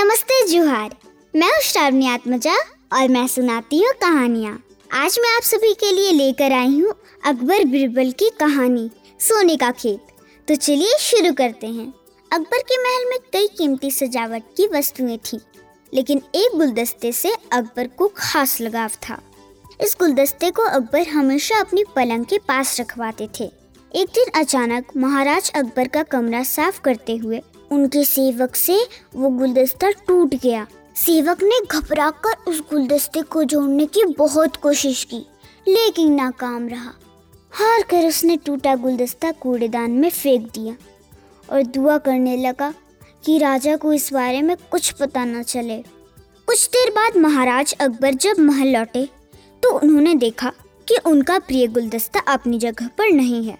नमस्ते जुहार। मैं श्रावणी आत्मजा और मैं सुनाती हूँ कहानियाँ। आज मैं आप सभी के लिए लेकर आई हूँ अकबर बिरबल की कहानी, सोने का खेत। तो चलिए शुरू करते हैं। अकबर के महल में कई कीमती सजावट की वस्तुएँ थी, लेकिन एक गुलदस्ते से अकबर को खास लगाव था। इस गुलदस्ते को अकबर हमेशा अपनी पलंग के पास रखवाते थे। एक दिन अचानक महाराज अकबर का कमरा साफ़ करते हुए उनके सेवक से वो गुलदस्ता टूट गया। सेवक ने घबराकर उस गुलदस्ते को जोड़ने की बहुत कोशिश की, लेकिन नाकाम रहा। हार कर उसने टूटा गुलदस्ता कूड़ेदान में फेंक दिया और दुआ करने लगा कि राजा को इस बारे में कुछ पता न चले। कुछ देर बाद महाराज अकबर जब महल लौटे तो उन्होंने देखा कि उनका प्रिय गुलदस्ता अपनी जगह पर नहीं है।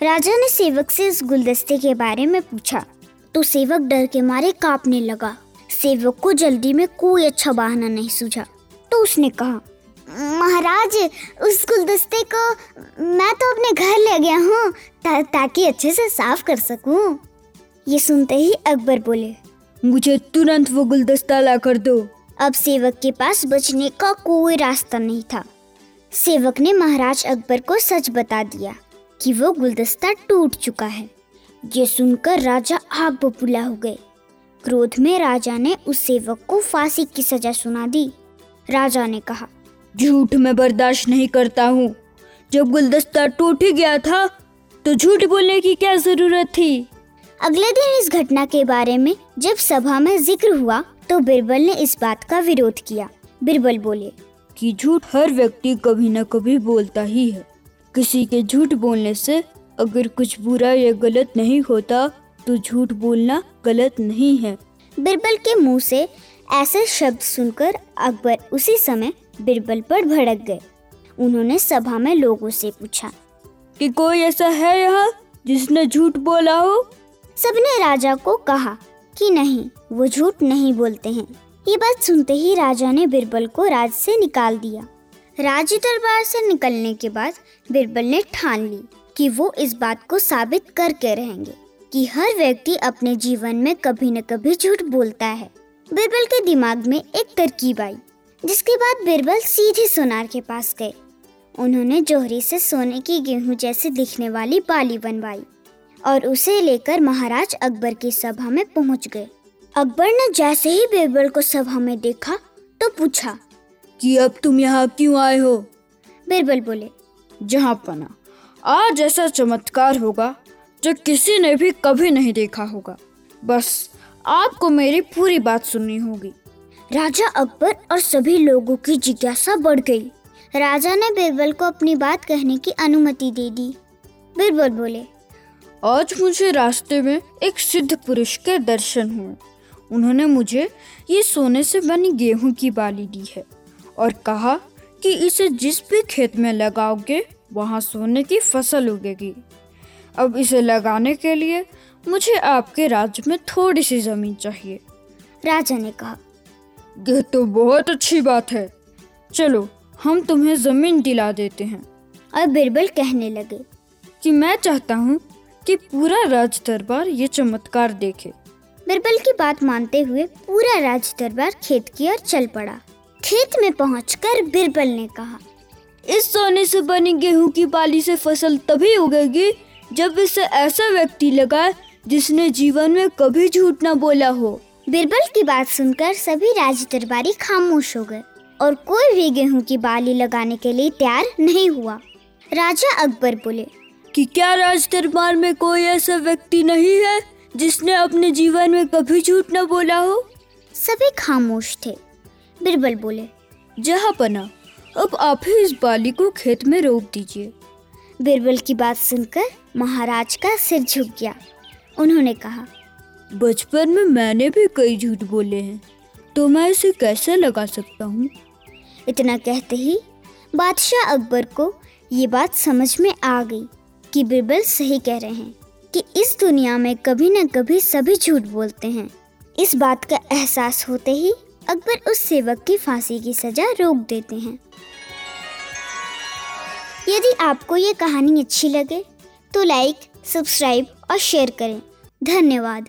राजा ने सेवक से इस गुलदस्ते के बारे में पूछा तो सेवक डर के मारे कांपने लगा। सेवक को जल्दी में कोई अच्छा बहाना नहीं सूझा। तो उसने कहा महाराज उस गुलदस्ते को मैं तो अपने घर ले गया हूँ ता, ताकि अच्छे से साफ़ कर सकूँ। ये सुनते ही अकबर बोले मुझे तुरंत वो गुलदस्ता ला कर दो। अब सेवक के पास बचने का कोई रास्ता नहीं था। सेवक ने महाराज अकबर को सच बता दिया कि वो गुलदस्ता टूट चुका है। ये सुनकर राजा आग बबूला हो गए। क्रोध में राजा ने उस सेवक को फांसी की सजा सुना दी। राजा ने कहा झूठ मैं बर्दाश्त नहीं करता हूँ। जब गुलदस्ता टूट ही गया था तो झूठ बोलने की क्या ज़रूरत थी? अगले दिन इस घटना के बारे में जब सभा में ज़िक्र हुआ तो बिरबल ने इस बात का विरोध किया। बिरबल बोले कि झूठ हर व्यक्ति कभी न कभी बोलता ही है। किसी के झूठ बोलने से अगर कुछ बुरा या गलत नहीं होता तो झूठ बोलना गलत नहीं है। बिरबल के मुँह से ऐसे शब्द सुनकर अकबर उसी समय बिरबल पर भड़क गए। उन्होंने सभा में लोगों से पूछा कि कोई ऐसा है यहाँ जिसने झूठ बोला हो? सबने राजा को कहा कि नहीं वो झूठ नहीं बोलते हैं। ये बात सुनते ही राजा ने बिरबल को राज से निकाल दिया। राज दरबार से निकलने के बाद बिरबल ने ठान ली। कि वो इस बात को साबित करके रहेंगे कि हर व्यक्ति अपने जीवन में कभी न कभी झूठ बोलता है। बिरबल के दिमाग में एक तरकीब आई, जिसके बाद बिरबल सीधे सोनार के पास गए। उन्होंने जोहरी से सोने की गेहूँ जैसे दिखने वाली बाली बनवाई और उसे लेकर महाराज अकबर की सभा में पहुँच गए। अकबर ने जैसे ही बिरबल को सभा में देखा तो पूछा, कि अब तुम यहाँ क्यों आए हो? बिरबल बोले, जहाँ पना। आज ऐसा चमत्कार होगा जो किसी ने भी कभी नहीं देखा होगा। बस आपको मेरी पूरी बात सुननी होगी। राजा अकबर और सभी लोगों की जिज्ञासा बढ़ गई। राजा ने बीरबल को अपनी बात कहने की अनुमति दे दी। बीरबल बोले आज मुझे रास्ते में एक सिद्ध पुरुष के दर्शन हुए। उन्होंने मुझे ये सोने से बनी गेहूँ की बाली दी है और कहा कि इसे जिस भी खेत में लगाओगे वहाँ सोने की फ़सल उगेगी। अब इसे लगाने के लिए मुझे आपके राज्य में थोड़ी सी ज़मीन चाहिए। राजा ने कहा यह तो बहुत अच्छी बात है। चलो हम तुम्हें ज़मीन दिला देते हैं। और बिरबल कहने लगे कि मैं चाहता हूँ कि पूरा राज दरबार ये चमत्कार देखे। बिरबल की बात मानते हुए पूरा राज दरबार खेत की ओर चल पड़ा। खेत में पहुंचकर बिरबल ने कहा इस सोने से बनी गेहूँ की बाली से फ़सल तभी उगेगी जब इसे ऐसा व्यक्ति लगाए जिसने जीवन में कभी झूठ न बोला हो। बिरबल की बात सुनकर सभी राज दरबारी खामोश हो गए और कोई भी गेहूँ की बाली लगाने के लिए तैयार नहीं हुआ। राजा अकबर बोले कि क्या राज दरबार में कोई ऐसा व्यक्ति नहीं है जिसने अपने जीवन में कभी झूठ न बोला हो? सभी खामोश थे। बिरबल बोले जहाँ पना अब आप ही इस बाली को खेत में रोक दीजिए। बिरबल की बात सुनकर महाराज का सिर झुक गया। उन्होंने कहा बचपन में मैंने भी कई झूठ बोले हैं तो मैं इसे कैसे लगा सकता हूँ? इतना कहते ही बादशाह अकबर को ये बात समझ में आ गई कि बिरबल सही कह रहे हैं कि इस दुनिया में कभी न कभी सभी झूठ बोलते हैं। इस बात का एहसास होते ही अकबर उस सेवक की फांसी की सजा रोक देते हैं। यदि आपको ये कहानी अच्छी लगे तो लाइक सब्सक्राइब और शेयर करें। धन्यवाद।